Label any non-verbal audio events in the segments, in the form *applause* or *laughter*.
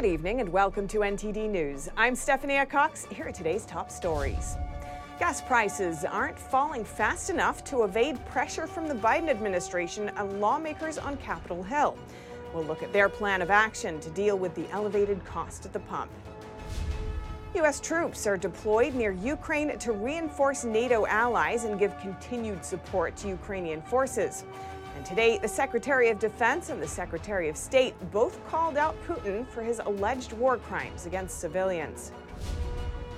Good evening and welcome to NTD News. I'm Stephanie Cox. Here are today's top stories. Gas prices aren't falling fast enough to evade pressure from the Biden administration and lawmakers on Capitol Hill. We'll look at their plan of action to deal with the elevated cost at the pump. U.S. troops are deployed near Ukraine to reinforce NATO allies and give continued support to Ukrainian forces. And today, the Secretary of Defense and the Secretary of State both called out Putin for his alleged war crimes against civilians.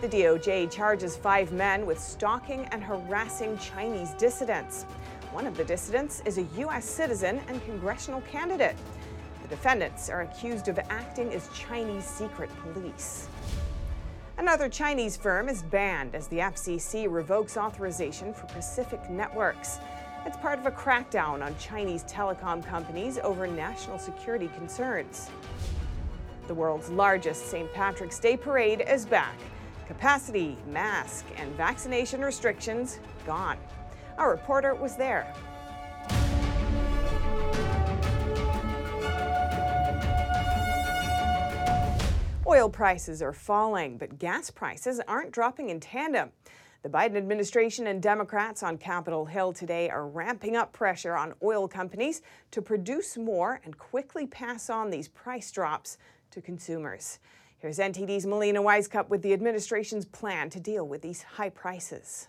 The DOJ charges five men with stalking and harassing Chinese dissidents. One of the dissidents is a U.S. citizen and congressional candidate. The defendants are accused of acting as Chinese secret police. Another Chinese firm is banned as the FCC revokes authorization for Pacific Networks. It's part of a crackdown on Chinese telecom companies over national security concerns. The world's largest St. Patrick's Day parade is back. Capacity, mask, and vaccination restrictions gone. Our reporter was there. Oil prices are falling, but gas prices aren't dropping in tandem. The Biden administration and Democrats on Capitol Hill today are ramping up pressure on oil companies to produce more and quickly pass on these price drops to consumers. Here's NTD's Melina Wisecup with the administration's plan to deal with these high prices.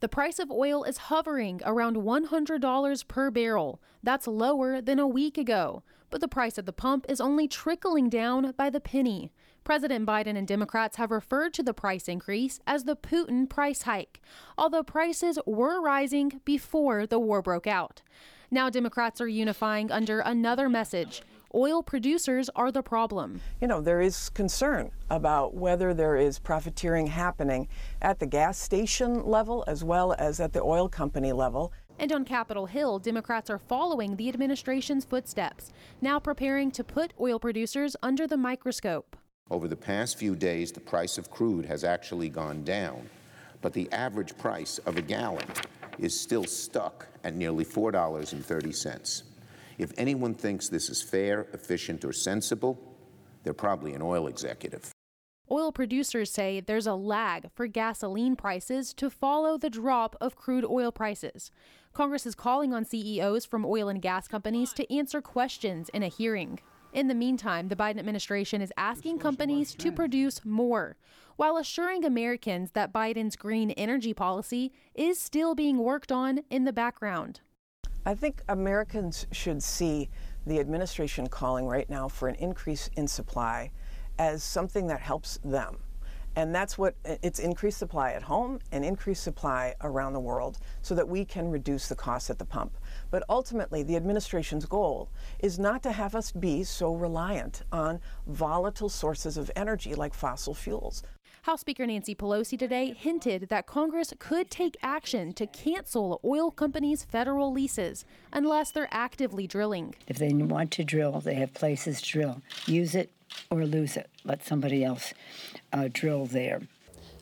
The price of oil is hovering around $100 per barrel. That's lower than a week ago. But the price at the pump is only trickling down by the penny. President Biden and Democrats have referred to the price increase as the Putin price hike, although prices were rising before the war broke out. Now, Democrats are unifying under another message oil producers are the problem. You know, there is concern about whether there is profiteering happening at the gas station level as well as at the oil company level. And on Capitol Hill, Democrats are following the administration's footsteps, now preparing to put oil producers under the microscope. Over the past few days, the price of crude has actually gone down, but the average price of a gallon is still stuck at nearly $4.30. If anyone thinks this is fair, efficient, or sensible, they're probably an oil executive. Oil producers say there's a lag for gasoline prices to follow the drop of crude oil prices. Congress is calling on CEOs from oil and gas companies to answer questions in a hearing. In the meantime, the Biden administration is asking companies to produce more, while assuring Americans that Biden's green energy policy is still being worked on in the background. I think Americans should see the administration calling right now for an increase in supply as something that helps them. And that's what it's increased supply at home and increased supply around the world so that we can reduce the cost at the pump. But ultimately, the administration's goal is not to have us be so reliant on volatile sources of energy like fossil fuels. House Speaker Nancy Pelosi today hinted that Congress could take action to cancel oil companies' federal leases unless they're actively drilling. If they want to drill, they have places to drill. Use it or lose it. Let somebody else uh, drill there.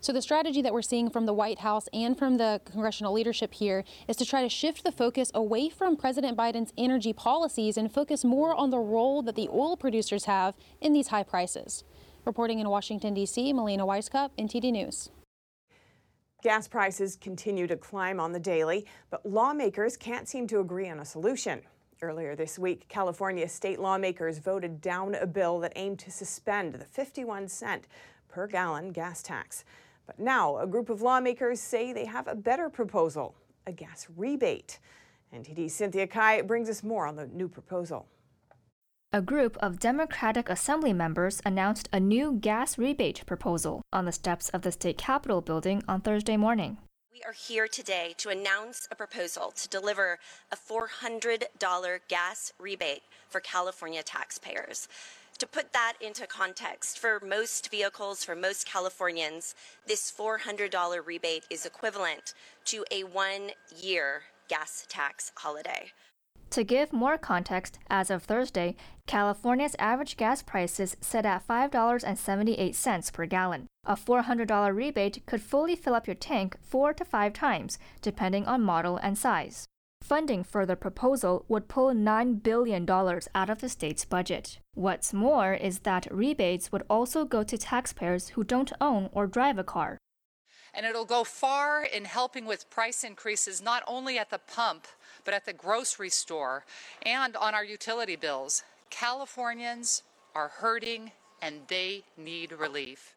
So, the strategy that we're seeing from the White House and from the congressional leadership here is to try to shift the focus away from President Biden's energy policies and focus more on the role that the oil producers have in these high prices. Reporting in Washington, D.C., Melina Wisecup, NTD News. Gas prices continue to climb on the daily, but lawmakers can't seem to agree on a solution. Earlier this week, California state lawmakers voted down a bill that aimed to suspend the 51 cent per gallon gas tax. But now, a group of lawmakers say they have a better proposal a gas rebate. NTD's Cynthia Kai brings us more on the new proposal. A group of Democratic Assembly members announced a new gas rebate proposal on the steps of the state capitol building on Thursday morning. We are here today to announce a proposal to deliver a $400 gas rebate for California taxpayers. To put that into context, for most vehicles, for most Californians, this $400 rebate is equivalent to a one year gas tax holiday. To give more context, as of Thursday, California's average gas prices set at $5.78 per gallon. A $400 rebate could fully fill up your tank four to five times, depending on model and size. Funding for the proposal would pull $9 billion out of the state's budget. What's more is that rebates would also go to taxpayers who don't own or drive a car. And it'll go far in helping with price increases not only at the pump, but at the grocery store and on our utility bills. Californians are hurting and they need relief.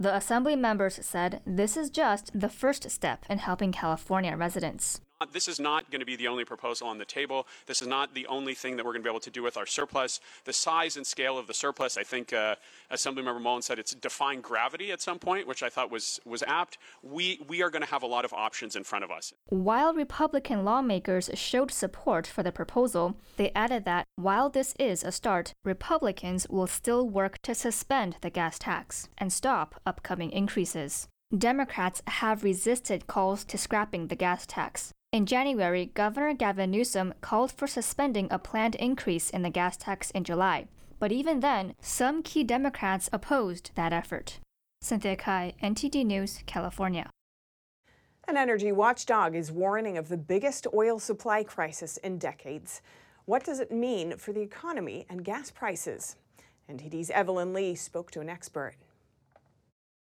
The assembly members said this is just the first step in helping California residents. This is not going to be the only proposal on the table. This is not the only thing that we're going to be able to do with our surplus. The size and scale of the surplus, I think uh, Assemblymember Mullin said it's defying gravity at some point, which I thought was, was apt. We, we are going to have a lot of options in front of us. While Republican lawmakers showed support for the proposal, they added that while this is a start, Republicans will still work to suspend the gas tax and stop upcoming increases. Democrats have resisted calls to scrapping the gas tax. In January, Governor Gavin Newsom called for suspending a planned increase in the gas tax in July. But even then, some key Democrats opposed that effort. Cynthia Kai, NTD News, California. An energy watchdog is warning of the biggest oil supply crisis in decades. What does it mean for the economy and gas prices? NTD's Evelyn Lee spoke to an expert.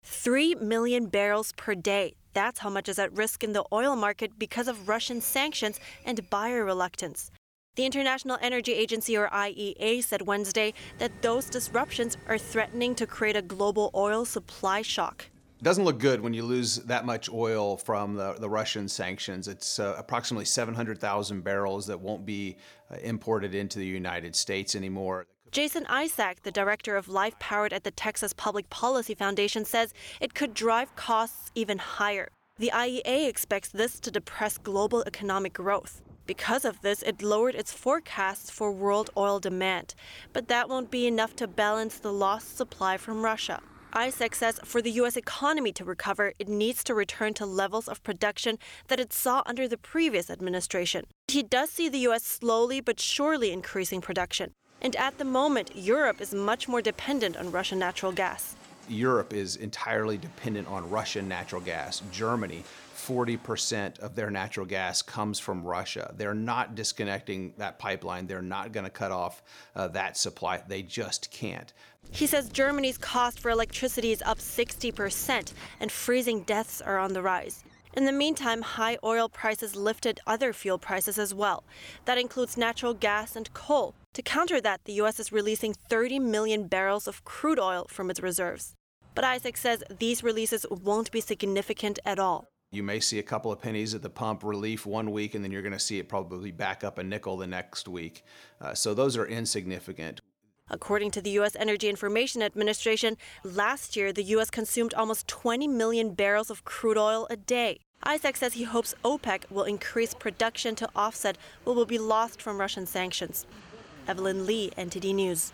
3 million barrels per day. That's how much is at risk in the oil market because of Russian sanctions and buyer reluctance. The International Energy Agency, or IEA, said Wednesday that those disruptions are threatening to create a global oil supply shock. It doesn't look good when you lose that much oil from the, the Russian sanctions. It's uh, approximately 700,000 barrels that won't be uh, imported into the United States anymore. Jason Isaac, the director of Life Powered at the Texas Public Policy Foundation, says it could drive costs even higher. The IEA expects this to depress global economic growth. Because of this, it lowered its forecasts for world oil demand. But that won't be enough to balance the lost supply from Russia. Isaac says for the U.S. economy to recover, it needs to return to levels of production that it saw under the previous administration. He does see the U.S. slowly but surely increasing production. And at the moment, Europe is much more dependent on Russian natural gas. Europe is entirely dependent on Russian natural gas. Germany, 40% of their natural gas comes from Russia. They're not disconnecting that pipeline. They're not going to cut off uh, that supply. They just can't. He says Germany's cost for electricity is up 60%, and freezing deaths are on the rise. In the meantime, high oil prices lifted other fuel prices as well. That includes natural gas and coal. To counter that, the U.S. is releasing 30 million barrels of crude oil from its reserves. But Isaac says these releases won't be significant at all. You may see a couple of pennies at the pump relief one week, and then you're going to see it probably back up a nickel the next week. Uh, so those are insignificant. According to the U.S. Energy Information Administration, last year the U.S. consumed almost 20 million barrels of crude oil a day. Isaac says he hopes OPEC will increase production to offset what will be lost from Russian sanctions. Evelyn Lee, NTD News.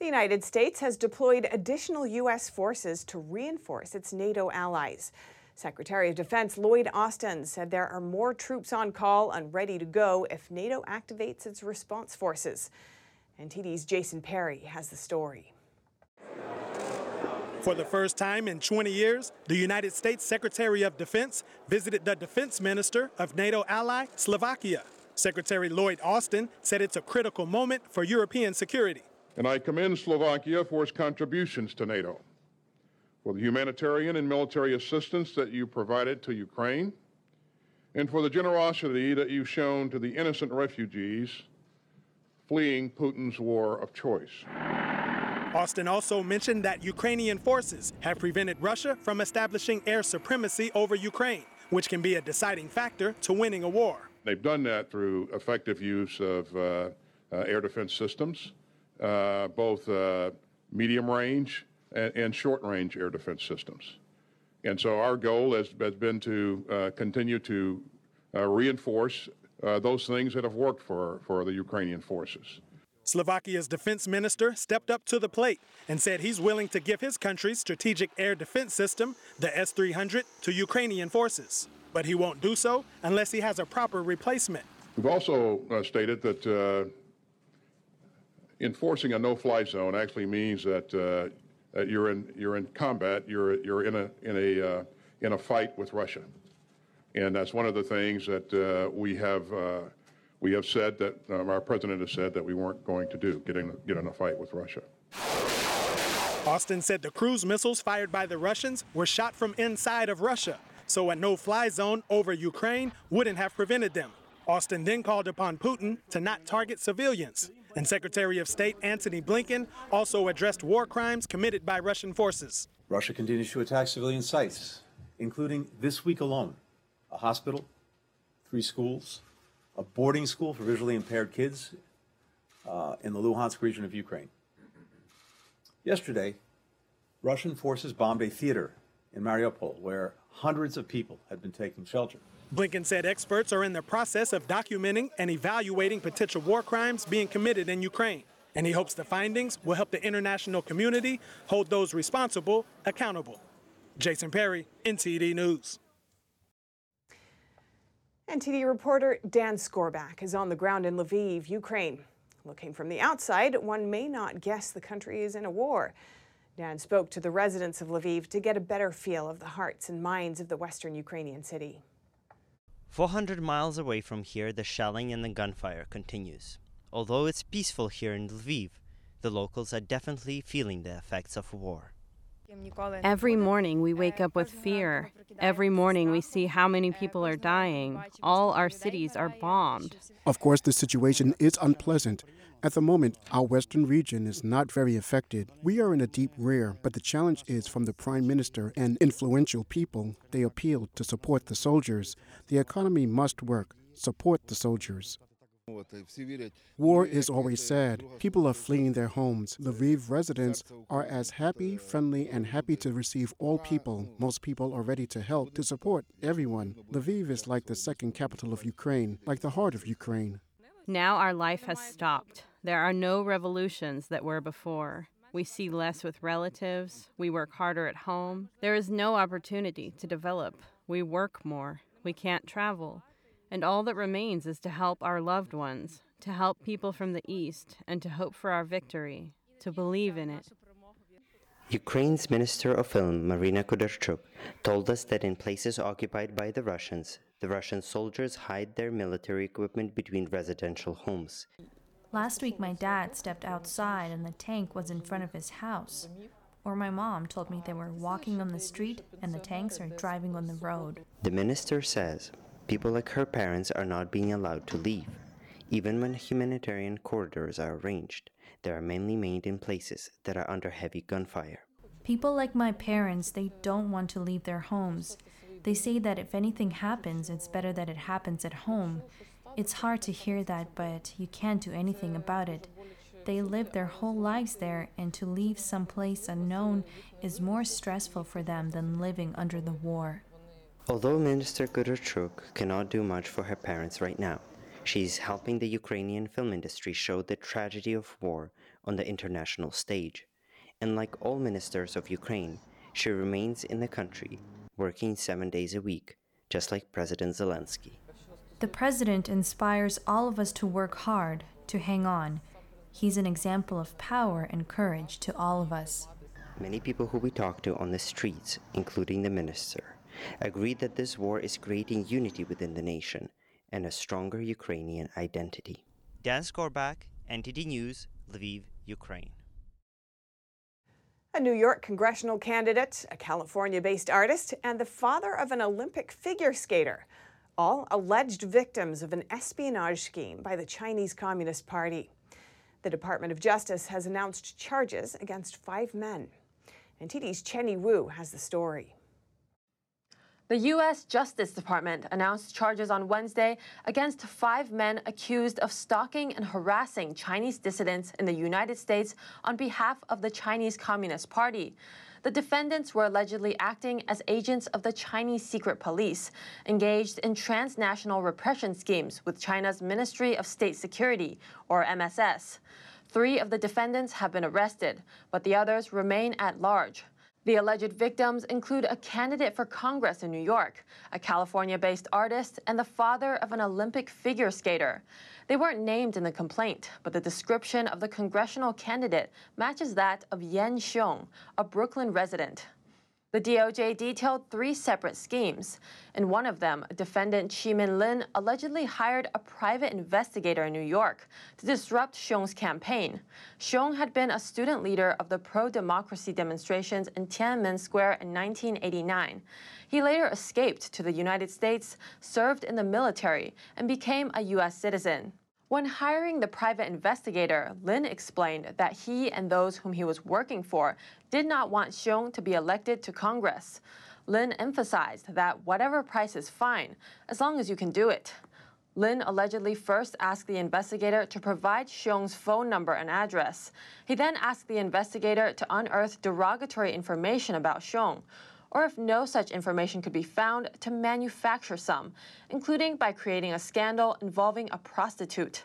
The United States has deployed additional U.S. forces to reinforce its NATO allies. Secretary of Defense Lloyd Austin said there are more troops on call and ready to go if NATO activates its response forces. NTD's Jason Perry has the story. For the first time in 20 years, the United States Secretary of Defense visited the defense minister of NATO ally Slovakia. Secretary Lloyd Austin said it's a critical moment for European security. And I commend Slovakia for its contributions to NATO, for the humanitarian and military assistance that you provided to Ukraine, and for the generosity that you've shown to the innocent refugees fleeing Putin's war of choice. Austin also mentioned that Ukrainian forces have prevented Russia from establishing air supremacy over Ukraine, which can be a deciding factor to winning a war. They've done that through effective use of uh, uh, air defense systems, uh, both uh, medium range and, and, short range air defense systems. And so our goal has, has been to uh, continue to uh, those things that have worked for, for the Ukrainian forces. Slovakia's defense minister stepped up to the plate and said he's willing to give his country's strategic air defense system, the S 300, to Ukrainian forces. But he won't do so unless he has a proper replacement. We've also uh, stated that uh, enforcing a no-fly zone actually means that, uh, that, you're in you're in combat, you're you're in a in a uh, in a fight with Russia, And that's one of the things that uh, we have uh, we have said that um, our president has said that we weren't going to do, get in, get in a fight with Russia. Austin said the cruise missiles fired by the Russians were shot from inside of Russia, so a no fly zone over Ukraine wouldn't have prevented them. Austin then called upon Putin to not target civilians. And Secretary of State Antony Blinken also addressed war crimes committed by Russian forces. Russia continues to attack civilian sites, including this week alone a hospital, three schools, a boarding school for visually impaired kids uh, in the Luhansk region of Ukraine. Yesterday, Russian forces bombed a theater in Mariupol where hundreds of people had been taking shelter. Blinken said experts are in the process of documenting and evaluating potential war crimes being committed in Ukraine. And he hopes the findings will help the international community hold those responsible accountable. Jason Perry, NTD News. NTD reporter Dan Skorback is on the ground in Lviv, Ukraine. Looking from the outside, one may not guess the country is in a war. Dan spoke to the residents of Lviv to get a better feel of the hearts and minds of the western Ukrainian city. 400 miles away from here, the shelling and the gunfire continues. Although it's peaceful here in Lviv, the locals are definitely feeling the effects of war. Every morning we wake up with fear. Every morning we see how many people are dying. All our cities are bombed. Of course, the situation is unpleasant. At the moment, our western region is not very affected. We are in a deep rear, but the challenge is from the prime minister and influential people. They appeal to support the soldiers. The economy must work. Support the soldiers. War is always sad. People are fleeing their homes. Lviv residents are as happy, friendly, and happy to receive all people. Most people are ready to help, to support everyone. Lviv is like the second capital of Ukraine, like the heart of Ukraine. Now our life has stopped. There are no revolutions that were before. We see less with relatives. We work harder at home. There is no opportunity to develop. We work more. We can't travel. And all that remains is to help our loved ones, to help people from the East, and to hope for our victory, to believe in it. Ukraine's Minister of Film, Marina Kudarchuk, told us that in places occupied by the Russians, the Russian soldiers hide their military equipment between residential homes. Last week, my dad stepped outside and the tank was in front of his house. Or my mom told me they were walking on the street and the tanks are driving on the road. The minister says people like her parents are not being allowed to leave. Even when humanitarian corridors are arranged, they are mainly made in places that are under heavy gunfire. People like my parents, they don't want to leave their homes. They say that if anything happens, it's better that it happens at home. It's hard to hear that, but you can't do anything about it. They live their whole lives there, and to leave someplace unknown is more stressful for them than living under the war. Although Minister Kudarchuk cannot do much for her parents right now, she's helping the Ukrainian film industry show the tragedy of war on the international stage. And like all ministers of Ukraine, she remains in the country, working seven days a week, just like President Zelensky. The president inspires all of us to work hard, to hang on. He's an example of power and courage to all of us. Many people who we talked to on the streets, including the minister, agreed that this war is creating unity within the nation and a stronger Ukrainian identity. Dan Skorback, NTD News, Lviv, Ukraine. A New York congressional candidate, a California based artist, and the father of an Olympic figure skater, all alleged victims of an espionage scheme by the Chinese Communist Party. The Department of Justice has announced charges against five men. And NTD's Chenny Wu has the story. The U.S. Justice Department announced charges on Wednesday against five men accused of stalking and harassing Chinese dissidents in the United States on behalf of the Chinese Communist Party. The defendants were allegedly acting as agents of the Chinese secret police, engaged in transnational repression schemes with China's Ministry of State Security, or MSS. Three of the defendants have been arrested, but the others remain at large. The alleged victims include a candidate for Congress in New York, a California based artist, and the father of an Olympic figure skater. They weren't named in the complaint, but the description of the congressional candidate matches that of Yan Xiong, a Brooklyn resident. The DOJ detailed three separate schemes. In one of them, defendant Chi-Min Lin allegedly hired a private investigator in New York to disrupt Xiong's campaign. Xiong had been a student leader of the pro-democracy demonstrations in Tiananmen Square in 1989. He later escaped to the United States, served in the military, and became a U.S. citizen. When hiring the private investigator, Lin explained that he and those whom he was working for did not want Xiong to be elected to Congress. Lin emphasized that whatever price is fine, as long as you can do it. Lin allegedly first asked the investigator to provide Xiong's phone number and address. He then asked the investigator to unearth derogatory information about Xiong, or if no such information could be found, to manufacture some, including by creating a scandal involving a prostitute.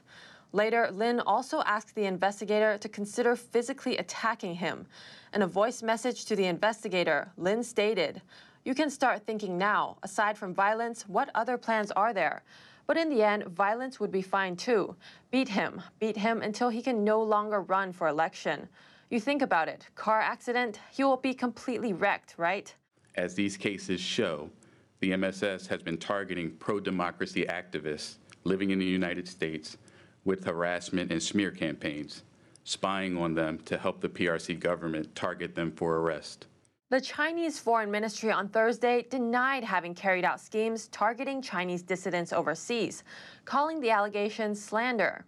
Later, Lin also asked the investigator to consider physically attacking him. In a voice message to the investigator, Lin stated, You can start thinking now. Aside from violence, what other plans are there? But in the end, violence would be fine too. Beat him. Beat him until he can no longer run for election. You think about it car accident, he will be completely wrecked, right? As these cases show, the MSS has been targeting pro democracy activists living in the United States with harassment and smear campaigns, spying on them to help the PRC government target them for arrest. The Chinese Foreign Ministry on Thursday denied having carried out schemes targeting Chinese dissidents overseas, calling the allegations slander.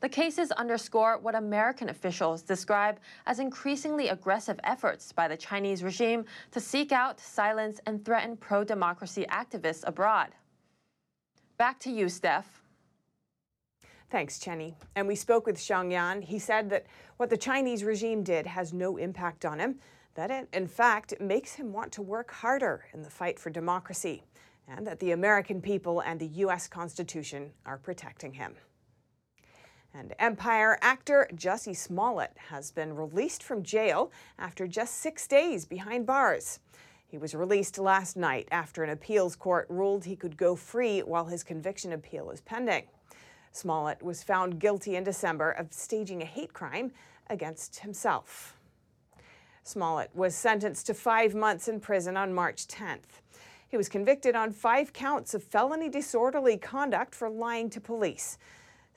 The cases underscore what American officials describe as increasingly aggressive efforts by the Chinese regime to seek out, silence, and threaten pro democracy activists abroad. Back to you, Steph. Thanks, Chenny. And we spoke with Xiong Yan. He said that what the Chinese regime did has no impact on him, that it, in fact, makes him want to work harder in the fight for democracy, and that the American people and the U.S. Constitution are protecting him. And Empire actor Jussie Smollett has been released from jail after just six days behind bars. He was released last night after an appeals court ruled he could go free while his conviction appeal is pending. Smollett was found guilty in December of staging a hate crime against himself. Smollett was sentenced to five months in prison on March 10th. He was convicted on five counts of felony disorderly conduct for lying to police.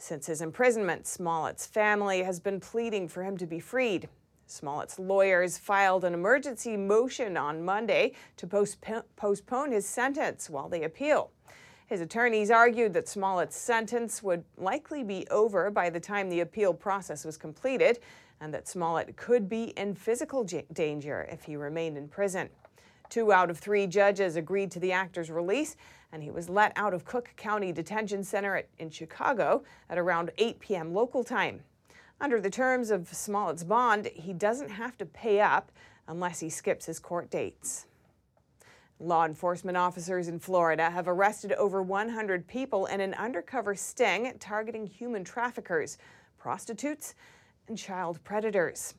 Since his imprisonment, Smollett's family has been pleading for him to be freed. Smollett's lawyers filed an emergency motion on Monday to postpone his sentence while they appeal. His attorneys argued that Smollett's sentence would likely be over by the time the appeal process was completed and that Smollett could be in physical j- danger if he remained in prison. Two out of three judges agreed to the actor's release, and he was let out of Cook County Detention Center at, in Chicago at around 8 p.m. local time. Under the terms of Smollett's bond, he doesn't have to pay up unless he skips his court dates. Law enforcement officers in Florida have arrested over 100 people in an undercover sting targeting human traffickers, prostitutes, and child predators.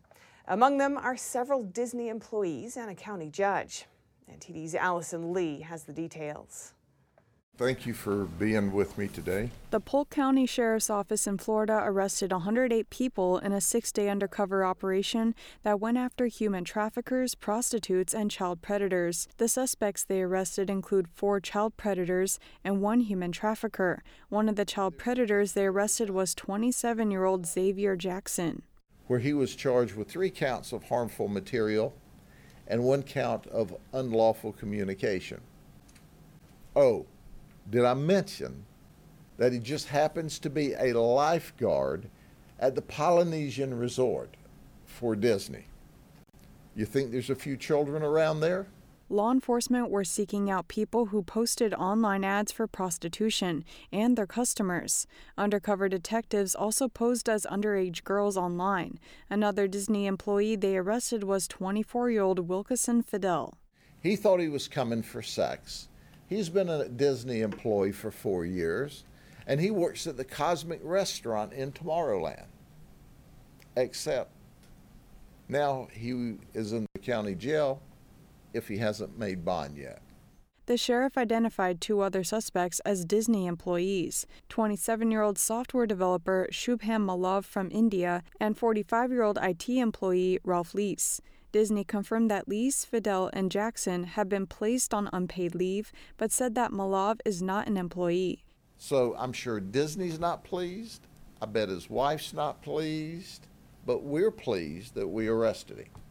Among them are several Disney employees and a county judge. NTD's Allison Lee has the details. Thank you for being with me today. The Polk County Sheriff's Office in Florida arrested 108 people in a six day undercover operation that went after human traffickers, prostitutes, and child predators. The suspects they arrested include four child predators and one human trafficker. One of the child predators they arrested was 27 year old Xavier Jackson. Where he was charged with three counts of harmful material and one count of unlawful communication. Oh, did I mention that he just happens to be a lifeguard at the Polynesian Resort for Disney? You think there's a few children around there? Law enforcement were seeking out people who posted online ads for prostitution and their customers. Undercover detectives also posed as underage girls online. Another Disney employee they arrested was 24 year old Wilkeson Fidel. He thought he was coming for sex. He's been a Disney employee for four years, and he works at the Cosmic Restaurant in Tomorrowland. Except now he is in the county jail if he hasn't made bond yet. The sheriff identified two other suspects as Disney employees 27 year old software developer Shubham Malav from India and 45 year old IT employee Ralph Leese. Disney confirmed that Leese, Fidel, and Jackson have been placed on unpaid leave, but said that Malav is not an employee. So I'm sure Disney's not pleased. I bet his wife's not pleased, but we're pleased that we arrested him.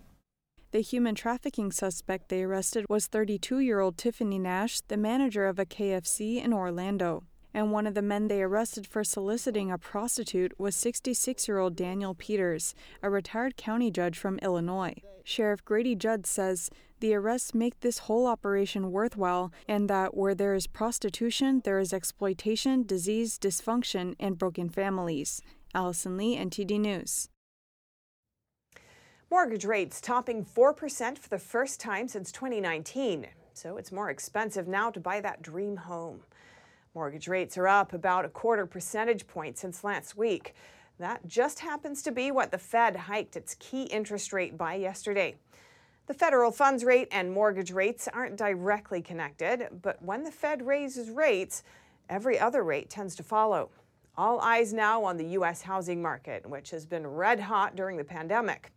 The human trafficking suspect they arrested was 32 year old Tiffany Nash, the manager of a KFC in Orlando and one of the men they arrested for soliciting a prostitute was 66 year old Daniel Peters, a retired county judge from Illinois. Sheriff Grady Judd says the arrests make this whole operation worthwhile, and that where there is prostitution, there is exploitation, disease, dysfunction, and broken families. Allison Lee, NTD News. Mortgage rates topping 4% for the first time since 2019. So it's more expensive now to buy that dream home. Mortgage rates are up about a quarter percentage point since last week. That just happens to be what the Fed hiked its key interest rate by yesterday. The federal funds rate and mortgage rates aren't directly connected, but when the Fed raises rates, every other rate tends to follow. All eyes now on the U.S. housing market, which has been red hot during the pandemic,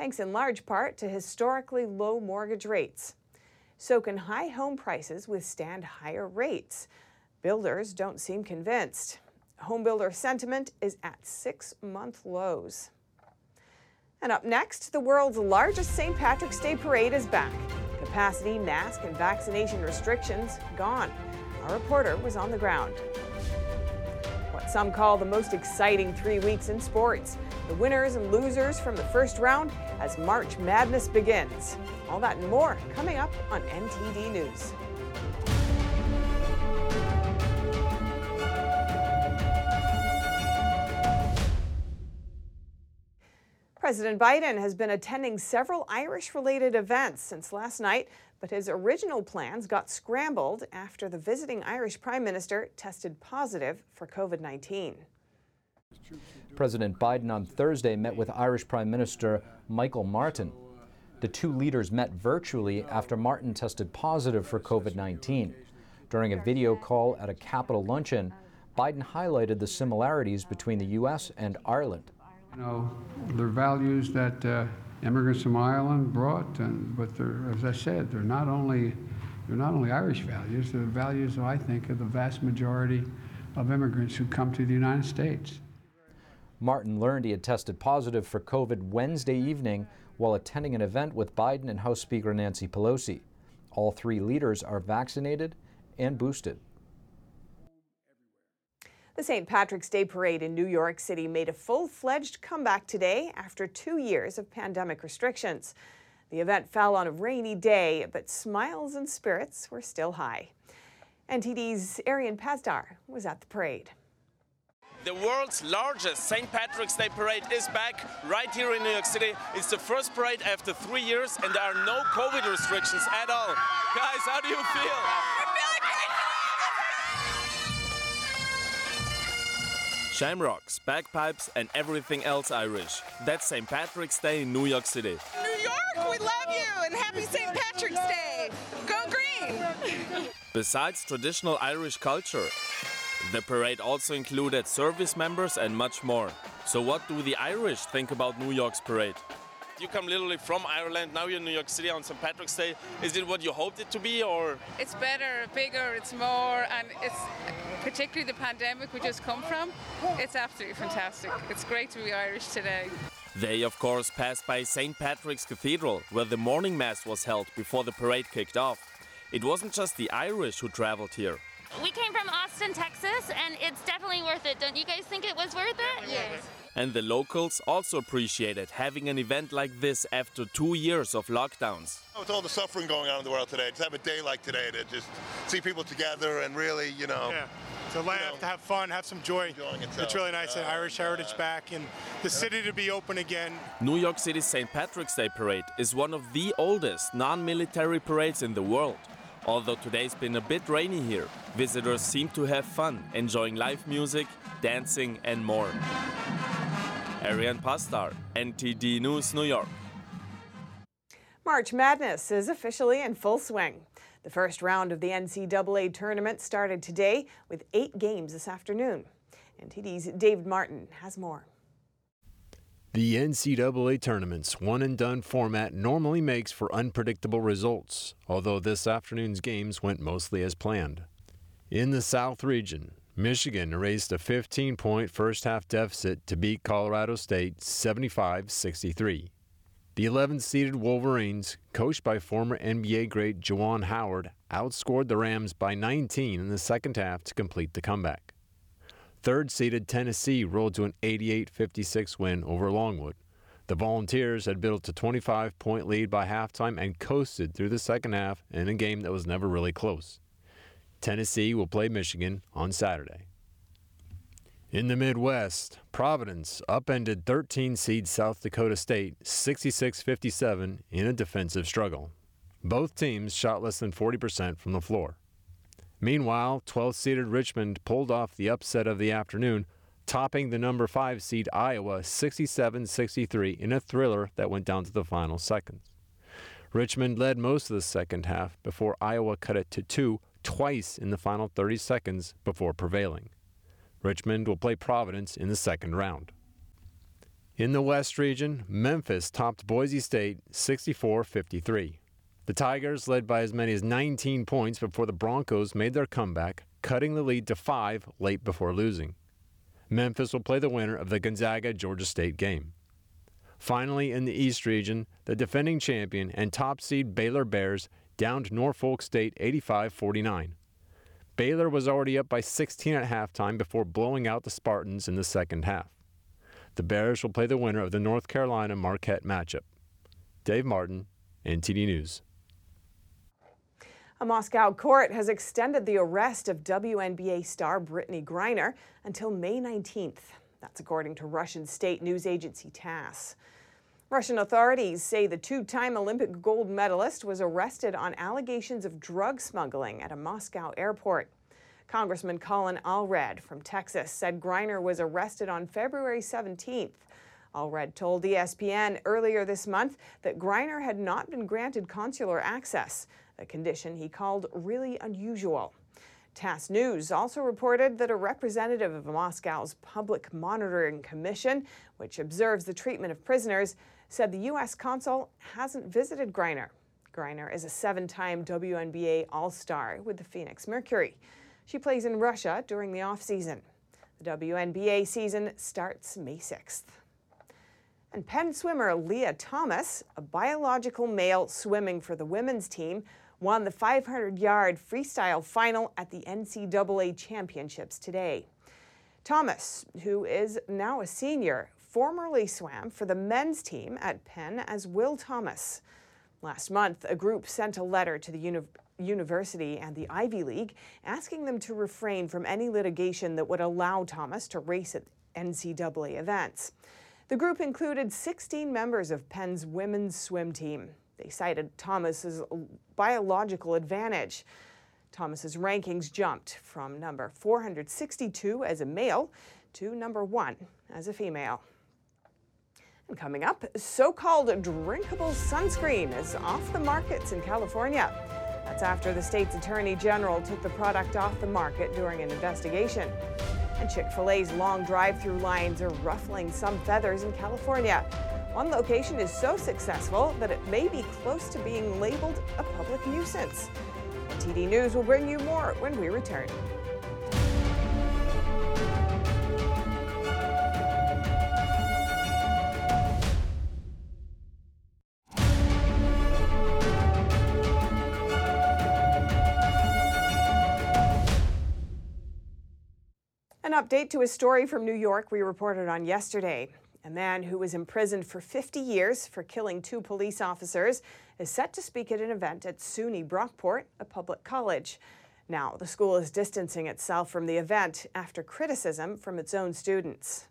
thanks in large part to historically low mortgage rates. So, can high home prices withstand higher rates? Builders don't seem convinced. Homebuilder sentiment is at six month lows. And up next, the world's largest St. Patrick's Day parade is back. Capacity, mask, and vaccination restrictions gone. Our reporter was on the ground. Some call the most exciting three weeks in sports. The winners and losers from the first round as March Madness begins. All that and more coming up on NTD News. President Biden has been attending several Irish related events since last night, but his original plans got scrambled after the visiting Irish Prime Minister tested positive for COVID 19. President Biden on Thursday met with Irish Prime Minister Michael Martin. The two leaders met virtually after Martin tested positive for COVID 19. During a video call at a Capitol luncheon, Biden highlighted the similarities between the U.S. and Ireland. You know, they're values that uh, immigrants from Ireland brought, and but they're, as I said, they're not only they're not only Irish values. They're the values, I think, of the vast majority of immigrants who come to the United States. Martin learned he had tested positive for COVID Wednesday evening while attending an event with Biden and House Speaker Nancy Pelosi. All three leaders are vaccinated and boosted. The St. Patrick's Day Parade in New York City made a full fledged comeback today after two years of pandemic restrictions. The event fell on a rainy day, but smiles and spirits were still high. NTD's Arian Pazdar was at the parade. The world's largest St. Patrick's Day parade is back right here in New York City. It's the first parade after three years, and there are no COVID restrictions at all. Guys, how do you feel? Shamrocks, bagpipes, and everything else Irish. That's St. Patrick's Day in New York City. New York, we love you, and happy St. Patrick's Day. Go green! Besides traditional Irish culture, the parade also included service members and much more. So, what do the Irish think about New York's parade? You come literally from Ireland, now you're in New York City on St. Patrick's Day. Is it what you hoped it to be, or? It's better, bigger, it's more, and it's particularly the pandemic we just come from. It's absolutely fantastic. It's great to be Irish today. They, of course, passed by St. Patrick's Cathedral, where the morning mass was held before the parade kicked off. It wasn't just the Irish who traveled here. We came from Austin, Texas, and it's definitely worth it. Don't you guys think it was worth it? Yes. And the locals also appreciated having an event like this after two years of lockdowns. With all the suffering going on in the world today, to have a day like today to just see people together and really, you know. Yeah. To laugh, you know, to have fun, have some joy. It's really nice to uh, Irish heritage uh, back and the city to be open again. New York City's St. Patrick's Day Parade is one of the oldest non military parades in the world. Although today's been a bit rainy here, visitors seem to have fun, enjoying live music, dancing, and more. Arian Pazdar, NTD News, New York. March Madness is officially in full swing. The first round of the NCAA tournament started today with eight games this afternoon. NTD's David Martin has more. The NCAA tournament's one and done format normally makes for unpredictable results, although this afternoon's games went mostly as planned. In the South region, Michigan erased a 15 point first half deficit to beat Colorado State 75 63. The 11th seeded Wolverines, coached by former NBA great Juwan Howard, outscored the Rams by 19 in the second half to complete the comeback. Third seeded Tennessee rolled to an 88 56 win over Longwood. The Volunteers had built a 25 point lead by halftime and coasted through the second half in a game that was never really close. Tennessee will play Michigan on Saturday. In the Midwest, Providence upended 13 seed South Dakota State 66 57 in a defensive struggle. Both teams shot less than 40% from the floor. Meanwhile, 12 seeded Richmond pulled off the upset of the afternoon, topping the number 5 seed Iowa 67 63 in a thriller that went down to the final seconds. Richmond led most of the second half before Iowa cut it to two twice in the final 30 seconds before prevailing. Richmond will play Providence in the second round. In the West region, Memphis topped Boise State 64 53. The Tigers led by as many as 19 points before the Broncos made their comeback, cutting the lead to five late before losing. Memphis will play the winner of the Gonzaga Georgia State game. Finally, in the East region, the defending champion and top seed Baylor Bears downed Norfolk State 85 49. Baylor was already up by 16 at halftime before blowing out the Spartans in the second half. The Bears will play the winner of the North Carolina Marquette matchup. Dave Martin, NTD News. A Moscow court has extended the arrest of WNBA star Brittney Griner until May 19th. That's according to Russian state news agency TASS. Russian authorities say the two time Olympic gold medalist was arrested on allegations of drug smuggling at a Moscow airport. Congressman Colin Allred from Texas said Griner was arrested on February 17th. Allred told ESPN earlier this month that Griner had not been granted consular access a condition he called really unusual. TASS News also reported that a representative of Moscow's Public Monitoring Commission, which observes the treatment of prisoners, said the U.S. consul hasn't visited Griner. Griner is a seven time WNBA All Star with the Phoenix Mercury. She plays in Russia during the off-season. The WNBA season starts May 6th. And Penn swimmer Lia Thomas, a biological male swimming for the women's team, won the 500 yard freestyle final at the NCAA championships today. Thomas, who is now a senior, formerly swam for the men's team at Penn as Will Thomas. Last month, a group sent a letter to the uni- university and the Ivy League asking them to refrain from any litigation that would allow Thomas to race at NCAA events. The group included 16 members of Penn's women's swim team. They cited Thomas's biological advantage. Thomas's rankings jumped from number 462 as a male to number 1 as a female. Coming up, so-called drinkable sunscreen is off the markets in California. That's after the state's attorney general took the product off the market during an investigation. And Chick-fil-A's long drive-through lines are ruffling some feathers in California. One location is so successful that it may be close to being labeled a public nuisance. TD News will bring you more when we return. Update to a story from New York we reported on yesterday. A man who was imprisoned for 50 years for killing two police officers is set to speak at an event at SUNY Brockport, a public college. Now, the school is distancing itself from the event after criticism from its own students.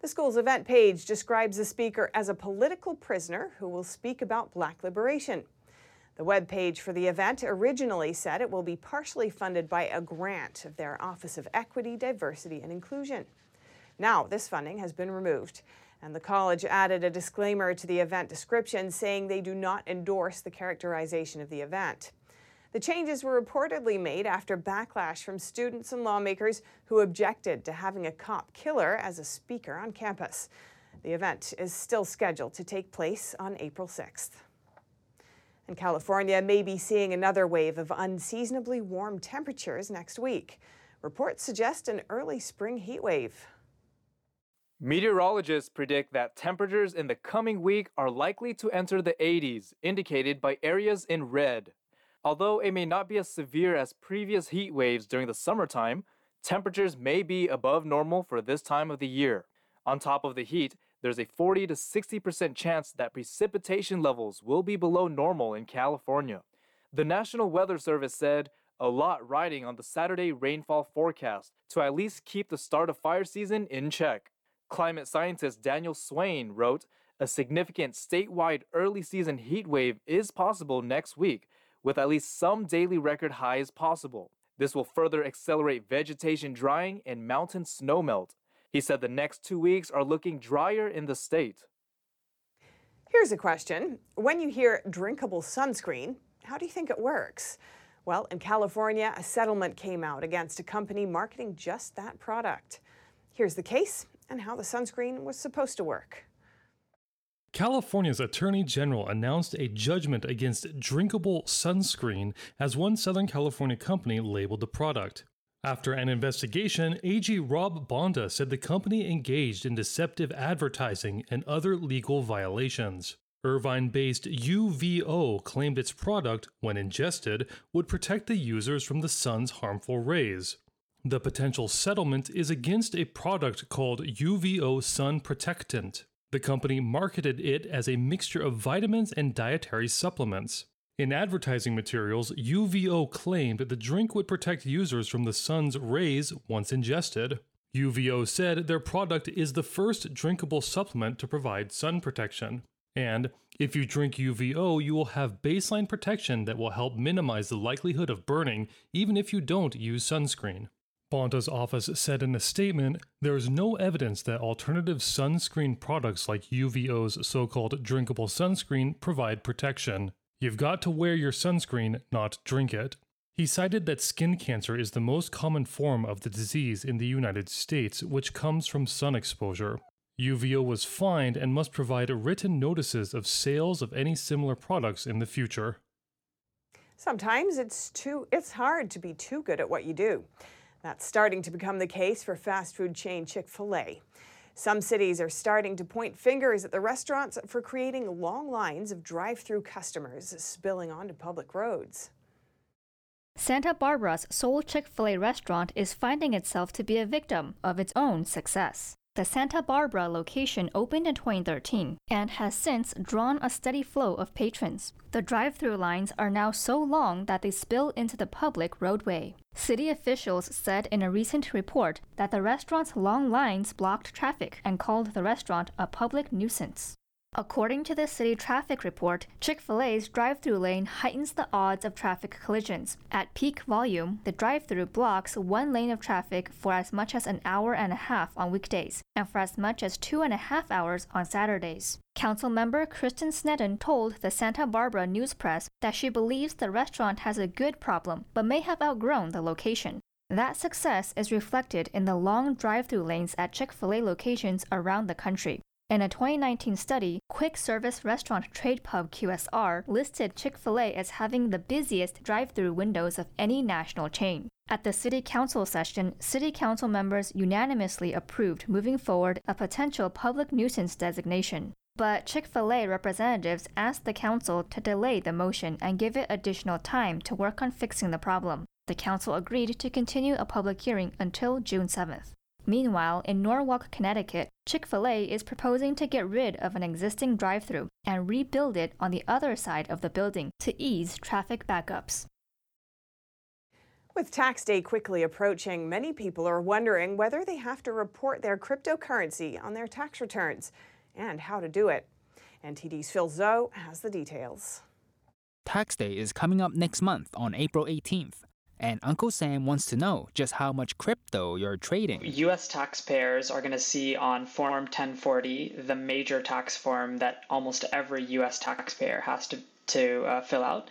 The school's event page describes the speaker as a political prisoner who will speak about black liberation. The web page for the event originally said it will be partially funded by a grant of their Office of Equity, Diversity, and Inclusion. Now, this funding has been removed, and the college added a disclaimer to the event description saying they do not endorse the characterization of the event. The changes were reportedly made after backlash from students and lawmakers who objected to having a cop killer as a speaker on campus. The event is still scheduled to take place on April 6th. And California may be seeing another wave of unseasonably warm temperatures next week. Reports suggest an early spring heat wave. Meteorologists predict that temperatures in the coming week are likely to enter the 80s, indicated by areas in red. Although it may not be as severe as previous heat waves during the summertime, temperatures may be above normal for this time of the year. On top of the heat, there's a 40 to 60% chance that precipitation levels will be below normal in California. The National Weather Service said a lot riding on the Saturday rainfall forecast to at least keep the start of fire season in check. Climate scientist Daniel Swain wrote, a significant statewide early season heat wave is possible next week, with at least some daily record highs possible. This will further accelerate vegetation drying and mountain snowmelt. He said the next two weeks are looking drier in the state. Here's a question. When you hear drinkable sunscreen, how do you think it works? Well, in California, a settlement came out against a company marketing just that product. Here's the case and how the sunscreen was supposed to work. California's Attorney General announced a judgment against drinkable sunscreen as one Southern California company labeled the product. After an investigation, AG Rob Bonta said the company engaged in deceptive advertising and other legal violations. Irvine based UVO claimed its product, when ingested, would protect the users from the sun's harmful rays. The potential settlement is against a product called UVO Sun Protectant. The company marketed it as a mixture of vitamins and dietary supplements. In advertising materials, UVO claimed that the drink would protect users from the sun's rays once ingested. UVO said their product is the first drinkable supplement to provide sun protection. And if you drink UVO, you will have baseline protection that will help minimize the likelihood of burning even if you don't use sunscreen. Bonta's office said in a statement there is no evidence that alternative sunscreen products like UVO's so called drinkable sunscreen provide protection. You've got to wear your sunscreen, not drink it. He cited that skin cancer is the most common form of the disease in the United States, which comes from sun exposure. UVO was fined and must provide written notices of sales of any similar products in the future. Sometimes it's too it's hard to be too good at what you do. That's starting to become the case for fast food chain Chick-fil-A. Some cities are starting to point fingers at the restaurants for creating long lines of drive through customers spilling onto public roads. Santa Barbara's sole Chick fil A restaurant is finding itself to be a victim of its own success. The Santa Barbara location opened in 2013 and has since drawn a steady flow of patrons. The drive through lines are now so long that they spill into the public roadway. City officials said in a recent report that the restaurant's long lines blocked traffic and called the restaurant a public nuisance. According to the city traffic report, Chick fil A's drive through lane heightens the odds of traffic collisions. At peak volume, the drive through blocks one lane of traffic for as much as an hour and a half on weekdays, and for as much as two and a half hours on Saturdays. Council member Kristen Sneddon told the Santa Barbara News Press that she believes the restaurant has a good problem, but may have outgrown the location. That success is reflected in the long drive through lanes at Chick fil A locations around the country. In a 2019 study, Quick Service Restaurant Trade Pub QSR listed Chick fil A as having the busiest drive through windows of any national chain. At the City Council session, City Council members unanimously approved moving forward a potential public nuisance designation. But Chick fil A representatives asked the Council to delay the motion and give it additional time to work on fixing the problem. The Council agreed to continue a public hearing until June 7th. Meanwhile, in Norwalk, Connecticut, Chick fil A is proposing to get rid of an existing drive through and rebuild it on the other side of the building to ease traffic backups. With tax day quickly approaching, many people are wondering whether they have to report their cryptocurrency on their tax returns and how to do it. NTD's Phil Zhou has the details. Tax day is coming up next month on April 18th. And Uncle Sam wants to know just how much crypto you're trading. US taxpayers are going to see on Form 1040 the major tax form that almost every US taxpayer has to, to uh, fill out.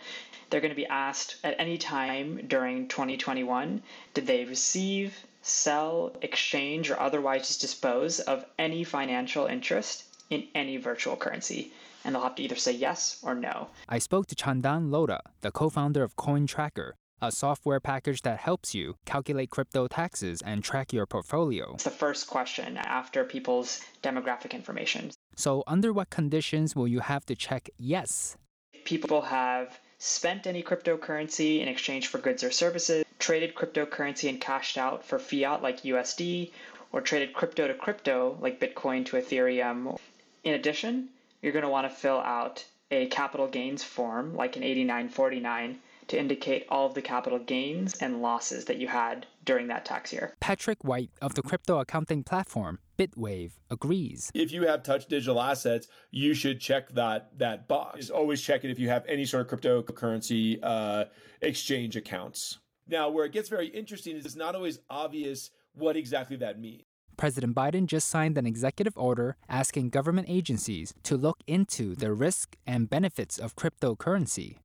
They're going to be asked at any time during 2021 did they receive, sell, exchange, or otherwise dispose of any financial interest in any virtual currency. And they'll have to either say yes or no. I spoke to Chandan Lodha, the co founder of CoinTracker, a software package that helps you calculate crypto taxes and track your portfolio. It's the first question after people's demographic information. So, under what conditions will you have to check yes? People have spent any cryptocurrency in exchange for goods or services, traded cryptocurrency and cashed out for fiat like USD, or traded crypto to crypto like Bitcoin to Ethereum. In addition, you're going to want to fill out a capital gains form like an 8949 to indicate all of the capital gains and losses that you had during that tax year. Patrick White of the crypto accounting platform Bitwave agrees. If you have touch digital assets, you should check that that box. Always check it if you have any sort of cryptocurrency uh, exchange accounts. Now, where it gets very interesting is it's not always obvious what exactly that means. President Biden just signed an executive order asking government agencies to look into the risk and benefits of cryptocurrency.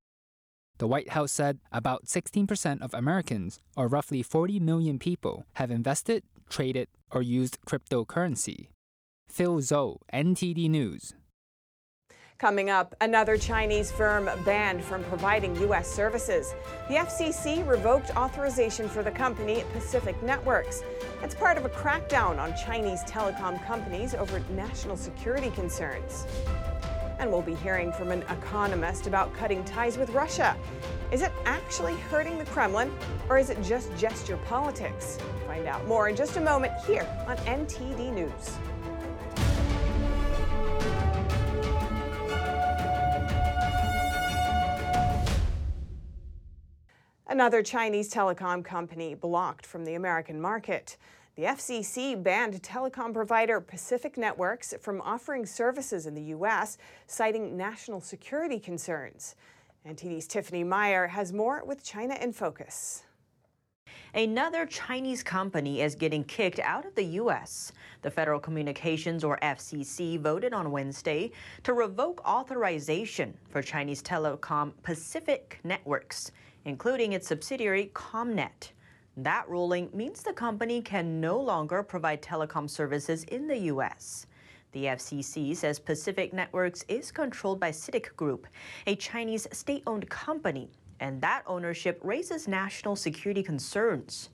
The White House said about 16% of Americans, or roughly 40 million people, have invested, traded, or used cryptocurrency. Phil Zhou, NTD News. Coming up, another Chinese firm banned from providing U.S. services. The FCC revoked authorization for the company Pacific Networks. It's part of a crackdown on Chinese telecom companies over national security concerns. And we'll be hearing from an economist about cutting ties with Russia. Is it actually hurting the Kremlin, or is it just gesture politics? Find out more in just a moment here on NTD News. Another Chinese telecom company blocked from the American market. The FCC banned telecom provider Pacific Networks from offering services in the U.S., citing national security concerns. NTD's Tiffany Meyer has more with China in Focus. Another Chinese company is getting kicked out of the U.S. The Federal Communications, or FCC, voted on Wednesday to revoke authorization for Chinese telecom Pacific Networks, including its subsidiary ComNet. That ruling means the company can no longer provide telecom services in the U.S. The FCC says Pacific Networks is controlled by CITIC Group, a Chinese state owned company, and that ownership raises national security concerns.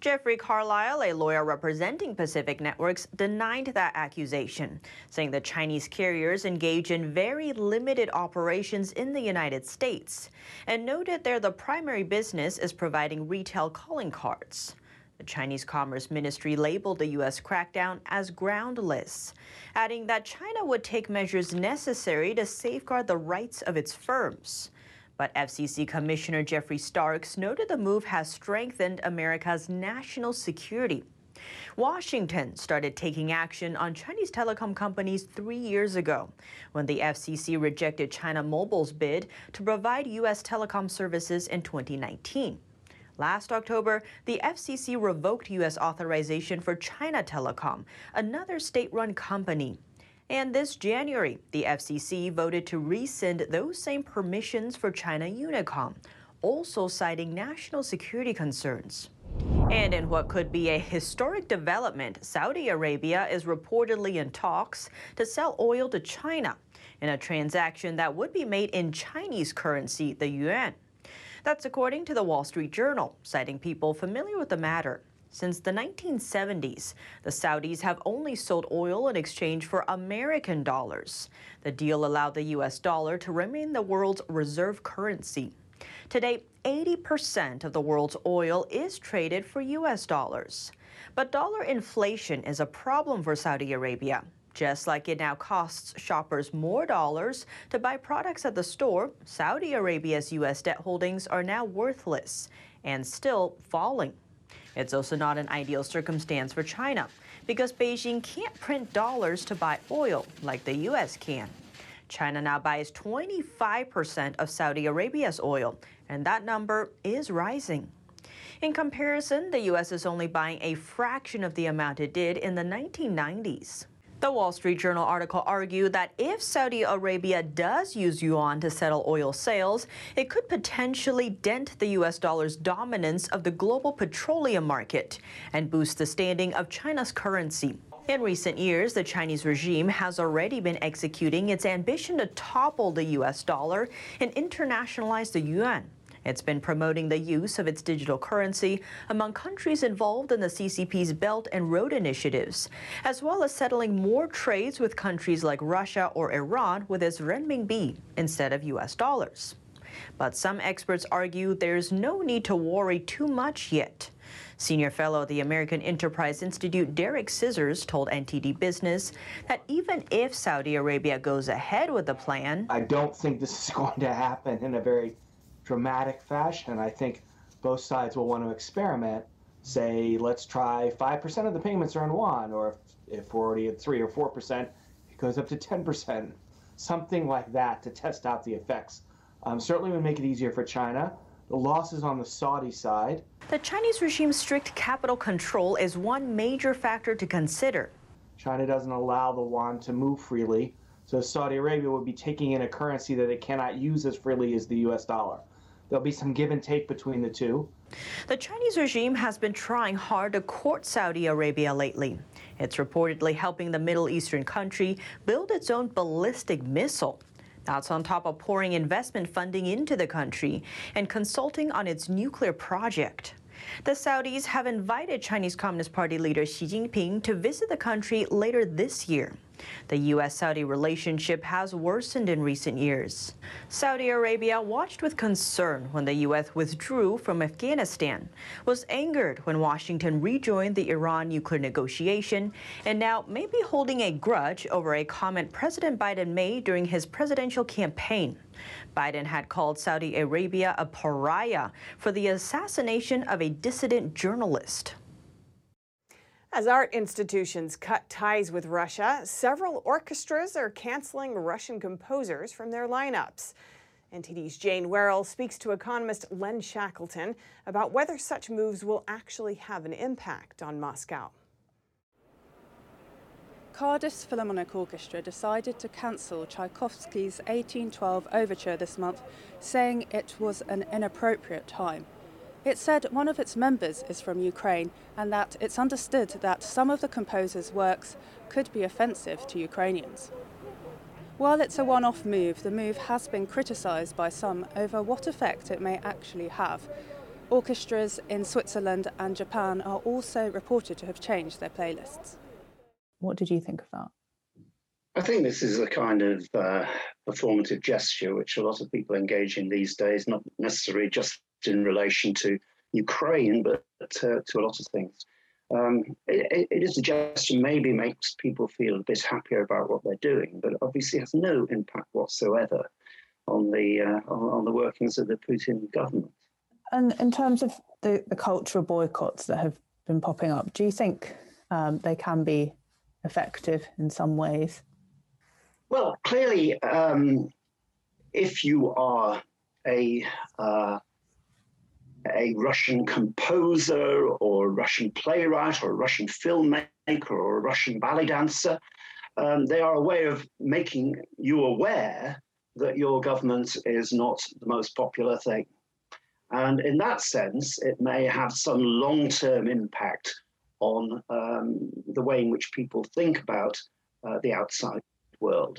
Jeffrey Carlisle, a lawyer representing Pacific Networks, denied that accusation, saying the Chinese carriers engage in very limited operations in the United States, and noted their the primary business is providing retail calling cards. The Chinese Commerce Ministry labeled the U.S. crackdown as groundless, adding that China would take measures necessary to safeguard the rights of its firms. But FCC Commissioner Geoffrey Starks noted the move has strengthened America's national security. Washington started taking action on Chinese telecom companies three years ago when the FCC rejected China Mobile's bid to provide U.S. telecom services in 2019. Last October, the FCC revoked U.S. authorization for China Telecom, another state run company. And this January, the FCC voted to rescind those same permissions for China Unicom, also citing national security concerns. And in what could be a historic development, Saudi Arabia is reportedly in talks to sell oil to China in a transaction that would be made in Chinese currency, the yuan. That's according to the Wall Street Journal, citing people familiar with the matter. Since the 1970s, the Saudis have only sold oil in exchange for American dollars. The deal allowed the U.S. dollar to remain the world's reserve currency. Today, 80% of the world's oil is traded for U.S. dollars. But dollar inflation is a problem for Saudi Arabia. Just like it now costs shoppers more dollars to buy products at the store, Saudi Arabia's U.S. debt holdings are now worthless and still falling. It's also not an ideal circumstance for China because Beijing can't print dollars to buy oil like the U.S. can. China now buys 25% of Saudi Arabia's oil, and that number is rising. In comparison, the U.S. is only buying a fraction of the amount it did in the 1990s. The Wall Street Journal article argued that if Saudi Arabia does use yuan to settle oil sales, it could potentially dent the US dollar's dominance of the global petroleum market and boost the standing of China's currency. In recent years, the Chinese regime has already been executing its ambition to topple the US dollar and internationalize the yuan. It's been promoting the use of its digital currency among countries involved in the CCP's Belt and Road initiatives, as well as settling more trades with countries like Russia or Iran with its renminbi instead of US dollars. But some experts argue there's no need to worry too much yet. Senior fellow at the American Enterprise Institute, Derek Scissors, told NTD Business that even if Saudi Arabia goes ahead with the plan, I don't think this is *laughs* going to happen in a very dramatic fashion. I think both sides will want to experiment. Say, let's try 5% of the payments are in yuan, or if, if we're already at 3 or 4%, it goes up to 10%. Something like that to test out the effects. Um, certainly would make it easier for China. The losses on the Saudi side. The Chinese regime's strict capital control is one major factor to consider. China doesn't allow the yuan to move freely, so Saudi Arabia would be taking in a currency that it cannot use as freely as the US dollar. There'll be some give and take between the two. The Chinese regime has been trying hard to court Saudi Arabia lately. It's reportedly helping the Middle Eastern country build its own ballistic missile. That's on top of pouring investment funding into the country and consulting on its nuclear project. The Saudis have invited Chinese Communist Party leader Xi Jinping to visit the country later this year. The U.S. Saudi relationship has worsened in recent years. Saudi Arabia watched with concern when the U.S. withdrew from Afghanistan, was angered when Washington rejoined the Iran nuclear negotiation, and now may be holding a grudge over a comment President Biden made during his presidential campaign. Biden had called Saudi Arabia a pariah for the assassination of a dissident journalist. As art institutions cut ties with Russia, several orchestras are canceling Russian composers from their lineups. NTD's Jane Werrell speaks to economist Len Shackleton about whether such moves will actually have an impact on Moscow. Cardiff's Philharmonic Orchestra decided to cancel Tchaikovsky's 1812 overture this month, saying it was an inappropriate time. It said one of its members is from Ukraine and that it's understood that some of the composer's works could be offensive to Ukrainians. While it's a one off move, the move has been criticised by some over what effect it may actually have. Orchestras in Switzerland and Japan are also reported to have changed their playlists. What did you think of that? I think this is a kind of uh, performative gesture which a lot of people engage in these days, not necessarily just in relation to Ukraine, but to, to a lot of things. Um, it, it is a gesture maybe makes people feel a bit happier about what they're doing, but obviously has no impact whatsoever on the uh, on, on, the workings of the Putin government. And in terms of the, the cultural boycotts that have been popping up, do you think um, they can be effective in some ways? Well, clearly, um, if you are a uh, a Russian composer or a Russian playwright or a Russian filmmaker or a Russian ballet dancer. Um, they are a way of making you aware that your government is not the most popular thing. And in that sense, it may have some long term impact on um, the way in which people think about uh, the outside world.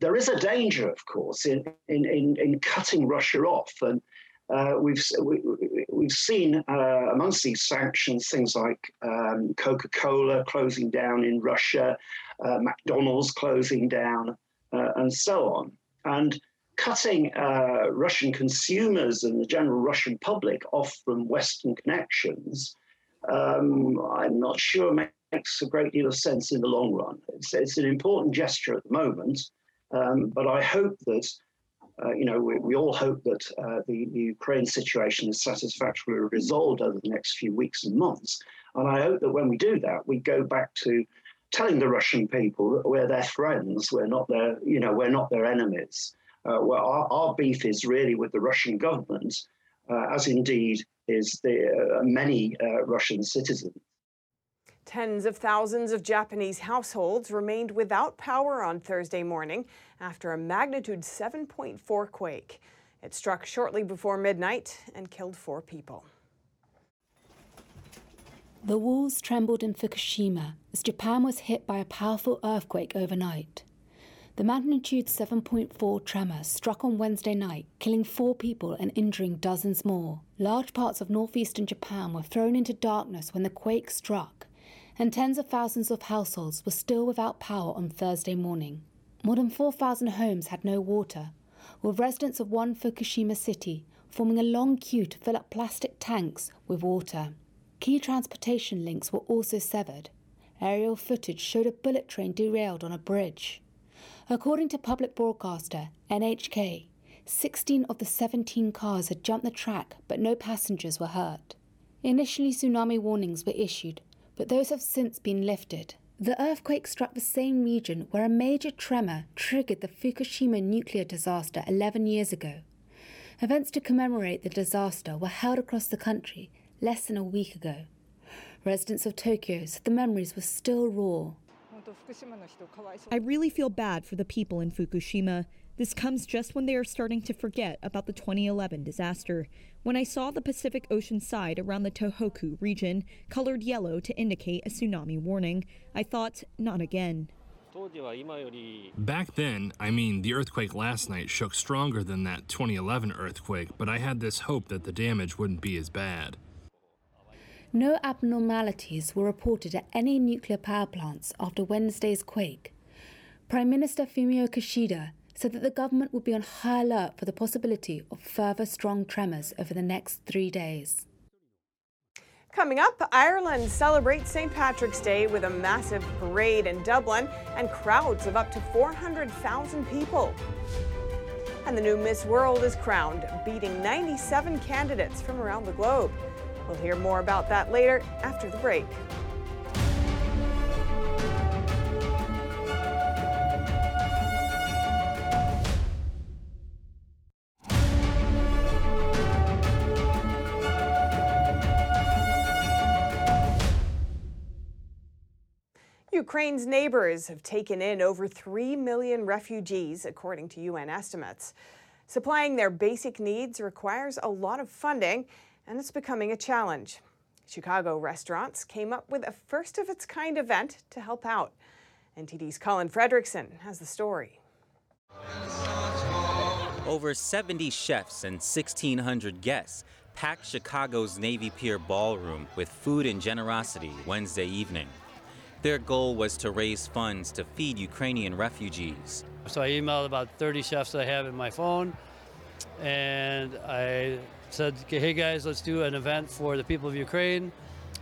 There is a danger, of course, in, in, in, in cutting Russia off. And uh, we've we, we've seen uh, amongst these sanctions things like um, Coca-Cola closing down in Russia, uh, McDonald's closing down, uh, and so on. And cutting uh, Russian consumers and the general Russian public off from Western connections, um, I'm not sure makes a great deal of sense in the long run. It's, it's an important gesture at the moment, um, but I hope that uh, you know, we, we, all hope that uh, the, the, Ukraine situation is satisfactorily resolved over the next few weeks and months. And I hope that when we do that, we go back to telling the Russian people that we're their friends, we're not their, you know, we're not their enemies. Uh, well, our, our, beef is really with the Russian government, uh, as indeed is the uh, many Russian citizens. Tens of thousands of Japanese households remained without power on Thursday morning after a magnitude 7.4 quake. It struck shortly before midnight and killed four people. The walls trembled in Fukushima as Japan was hit by a powerful earthquake overnight. The magnitude 7.4 tremor struck on Wednesday night, killing four people and injuring dozens more. Large parts of northeastern Japan were thrown into darkness when the quake struck, and tens of thousands of households were still without power on Thursday morning. More than 4,000 homes had no water, with residents of one Fukushima city forming a long queue to fill up plastic tanks with water. Key transportation links were also severed. Aerial footage showed a bullet train derailed on a bridge. According to public broadcaster NHK, 16 of the 17 cars had jumped the track, but no passengers were hurt. Initially, tsunami warnings were issued, but those have since been lifted. The earthquake struck the same region where a major tremor triggered the Fukushima nuclear disaster 11 years ago. Events to commemorate the disaster were held across the country less than a week ago. Residents of Tokyo said the memories were still raw. I really feel bad for the people in Fukushima. This comes just when they are starting to forget about the 2011 disaster. When I saw the Pacific Ocean side around the Tohoku region colored yellow to indicate a tsunami warning, I thought, not again. Back then, I mean, the earthquake last night shook stronger than that 2011 earthquake, but I had this hope that the damage wouldn't be as bad. No abnormalities were reported at any nuclear power plants after Wednesday's quake. Prime Minister Fumio Kishida said that the government would be on high alert for the possibility of further strong tremors over the next three days. Coming up, Ireland celebrates St. Patrick's Day with a massive parade in Dublin and crowds of up to 400,000 people. And the new Miss World is crowned, beating 97 candidates from around the globe. We'll hear more about that later after the break. Ukraine's neighbors have taken in over 3 million refugees, according to UN estimates. Supplying their basic needs requires a lot of funding, and it's becoming a challenge. Chicago restaurants came up with a first of its kind event to help out. NTD's Colin Fredrickson has the story. Over 70 chefs and 1,600 guests packed Chicago's Navy Pier ballroom with food and generosity Wednesday evening. Their goal was to raise funds to feed Ukrainian refugees. So I emailed about 30 chefs that I have in my phone, and I said, hey guys, let's do an event for the people of Ukraine.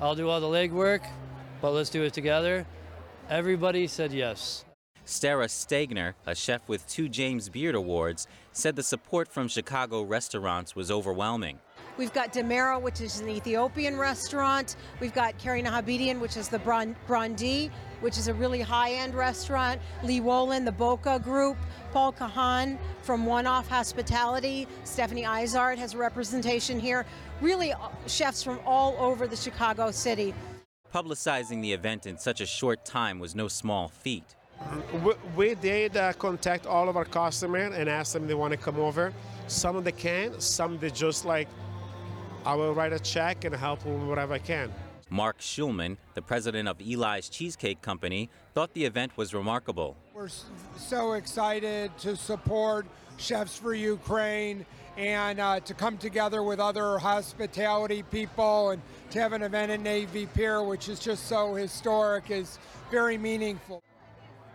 I'll do all the legwork, but let's do it together. Everybody said yes. Sarah Stegner, a chef with two James Beard Awards, said the support from Chicago restaurants was overwhelming. We've got Demera, which is an Ethiopian restaurant. We've got Carrie Nahabedian, which is the Brindille, which is a really high-end restaurant. Lee Wolen, the Boka Group. Paul Kahan from One Off Hospitality. Stephanie Izard has representation here. Really, uh, chefs from all over the Chicago city. Publicizing the event in such a short time was no small feat. We, we did uh, contact all of our customers and ask them if they want to come over. Some of them can, some they just like I will write a check and help them whatever I can. Marc Schulman, the president of Eli's Cheesecake Company, thought the event was remarkable. We're so excited to support Chefs for Ukraine and uh, to come together with other hospitality people and to have an event in Navy Pier, which is just so historic, is very meaningful.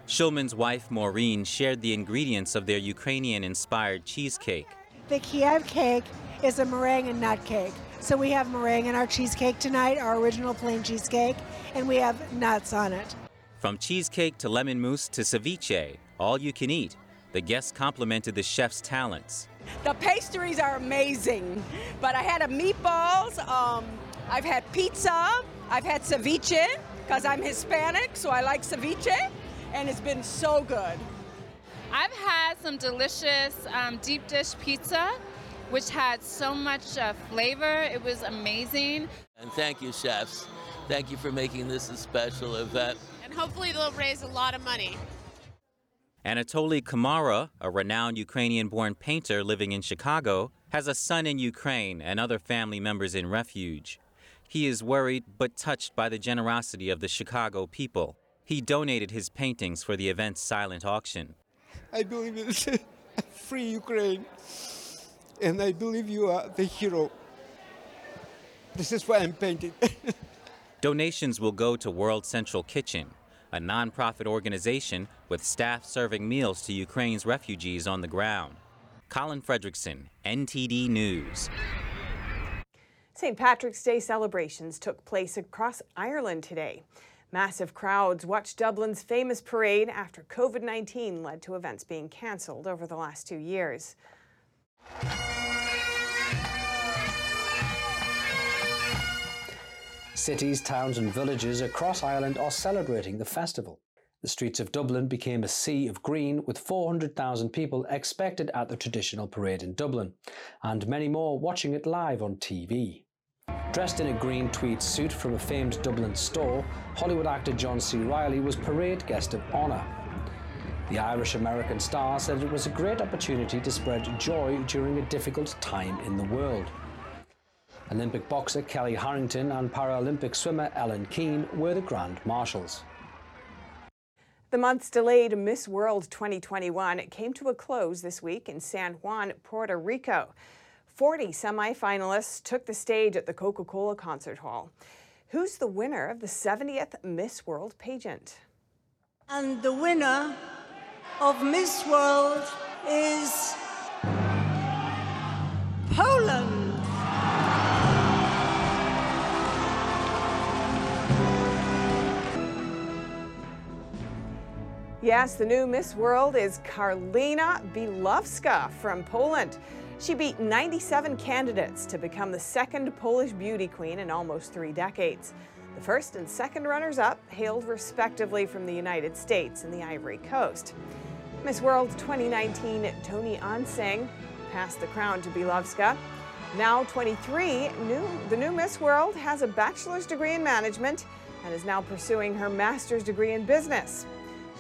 Schulman's wife, Maureen, shared the ingredients of their Ukrainian inspired cheesecake. The Kiev cake is a meringue and nut cake. So we have meringue in our cheesecake tonight, our original plain cheesecake, and we have nuts on it. From cheesecake to lemon mousse to ceviche, all you can eat. The guests complimented the chef's talents. The pastries are amazing, but I had a meatballs, um, I've had pizza, I've had ceviche, because I'm Hispanic, so I like ceviche, and it's been so good. I've had some delicious um, deep dish pizza which had so much uh, flavor. It was amazing. And thank you, chefs. Thank you for making this a special event. And hopefully they'll raise a lot of money. Anatoly Kamara, a renowned Ukrainian born painter living in Chicago, has a son in Ukraine and other family members in refuge. He is worried but touched by the generosity of the Chicago people. He donated his paintings for the event's silent auction. I believe it's *laughs* free Ukraine, and I believe you are the hero. This is why I'm painting. *laughs* Donations will go to World Central Kitchen, a nonprofit organization with staff serving meals to Ukraine's refugees on the ground. Colin Fredrickson, NTD News. St. Patrick's Day celebrations took place across Ireland today. Massive crowds watched Dublin's famous parade after COVID 19 led to events being cancelled over the last two years. Cities, towns, and villages across Ireland are celebrating the festival. The streets of Dublin became a sea of green with 400,000 people expected at the traditional parade in Dublin, and many more watching it live on TV. Dressed in a green tweed suit from a famed Dublin store, Hollywood actor John C. Reilly was parade guest of honour. The Irish American star said it was a great opportunity to spread joy during a difficult time in the world. Olympic boxer Kellie Harrington and Paralympic swimmer Ellen Keane were the Grand Marshals. The month's delayed Miss World 2021 came to a close this week in San Juan, Puerto Rico. 40 semifinalists took the stage at the Coca Cola Concert Hall. Who's the winner of the 70th Miss World pageant? And the winner of Miss World is Poland. Yes, the new Miss World is Karolina Bielawska from Poland. She beat 97 candidates to become the second Polish beauty queen in almost three decades. The first and second runners up hailed respectively from the United States and the Ivory Coast. Miss World 2019 Toni-Ann Singh passed the crown to Bielawska. Now 23, new, the new Miss World has a bachelor's degree in management and is now pursuing her master's degree in business.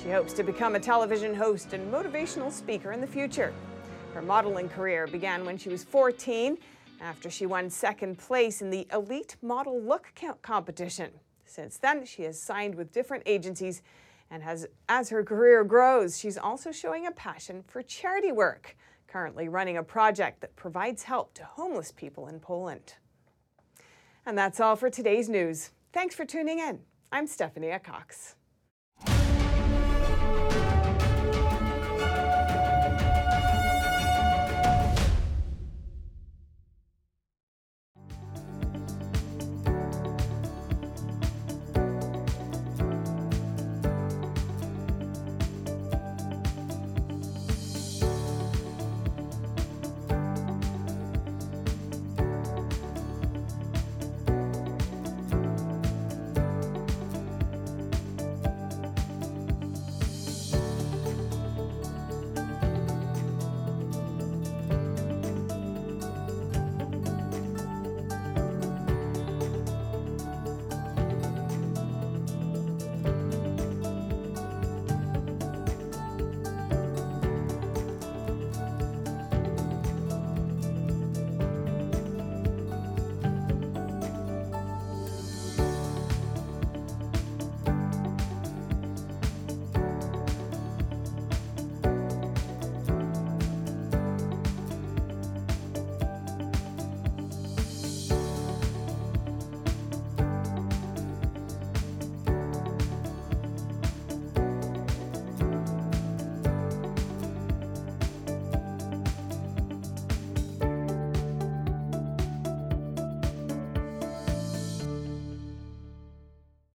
She hopes to become a television host and motivational speaker in the future. Her modeling career began when she was 14 after she won second place in the Elite Model Look competition. Since then, she has signed with different agencies and has as her career grows, she's also showing a passion for charity work, currently running a project that provides help to homeless people in Poland. And that's all for today's news. Thanks for tuning in. I'm Stephanie Cox.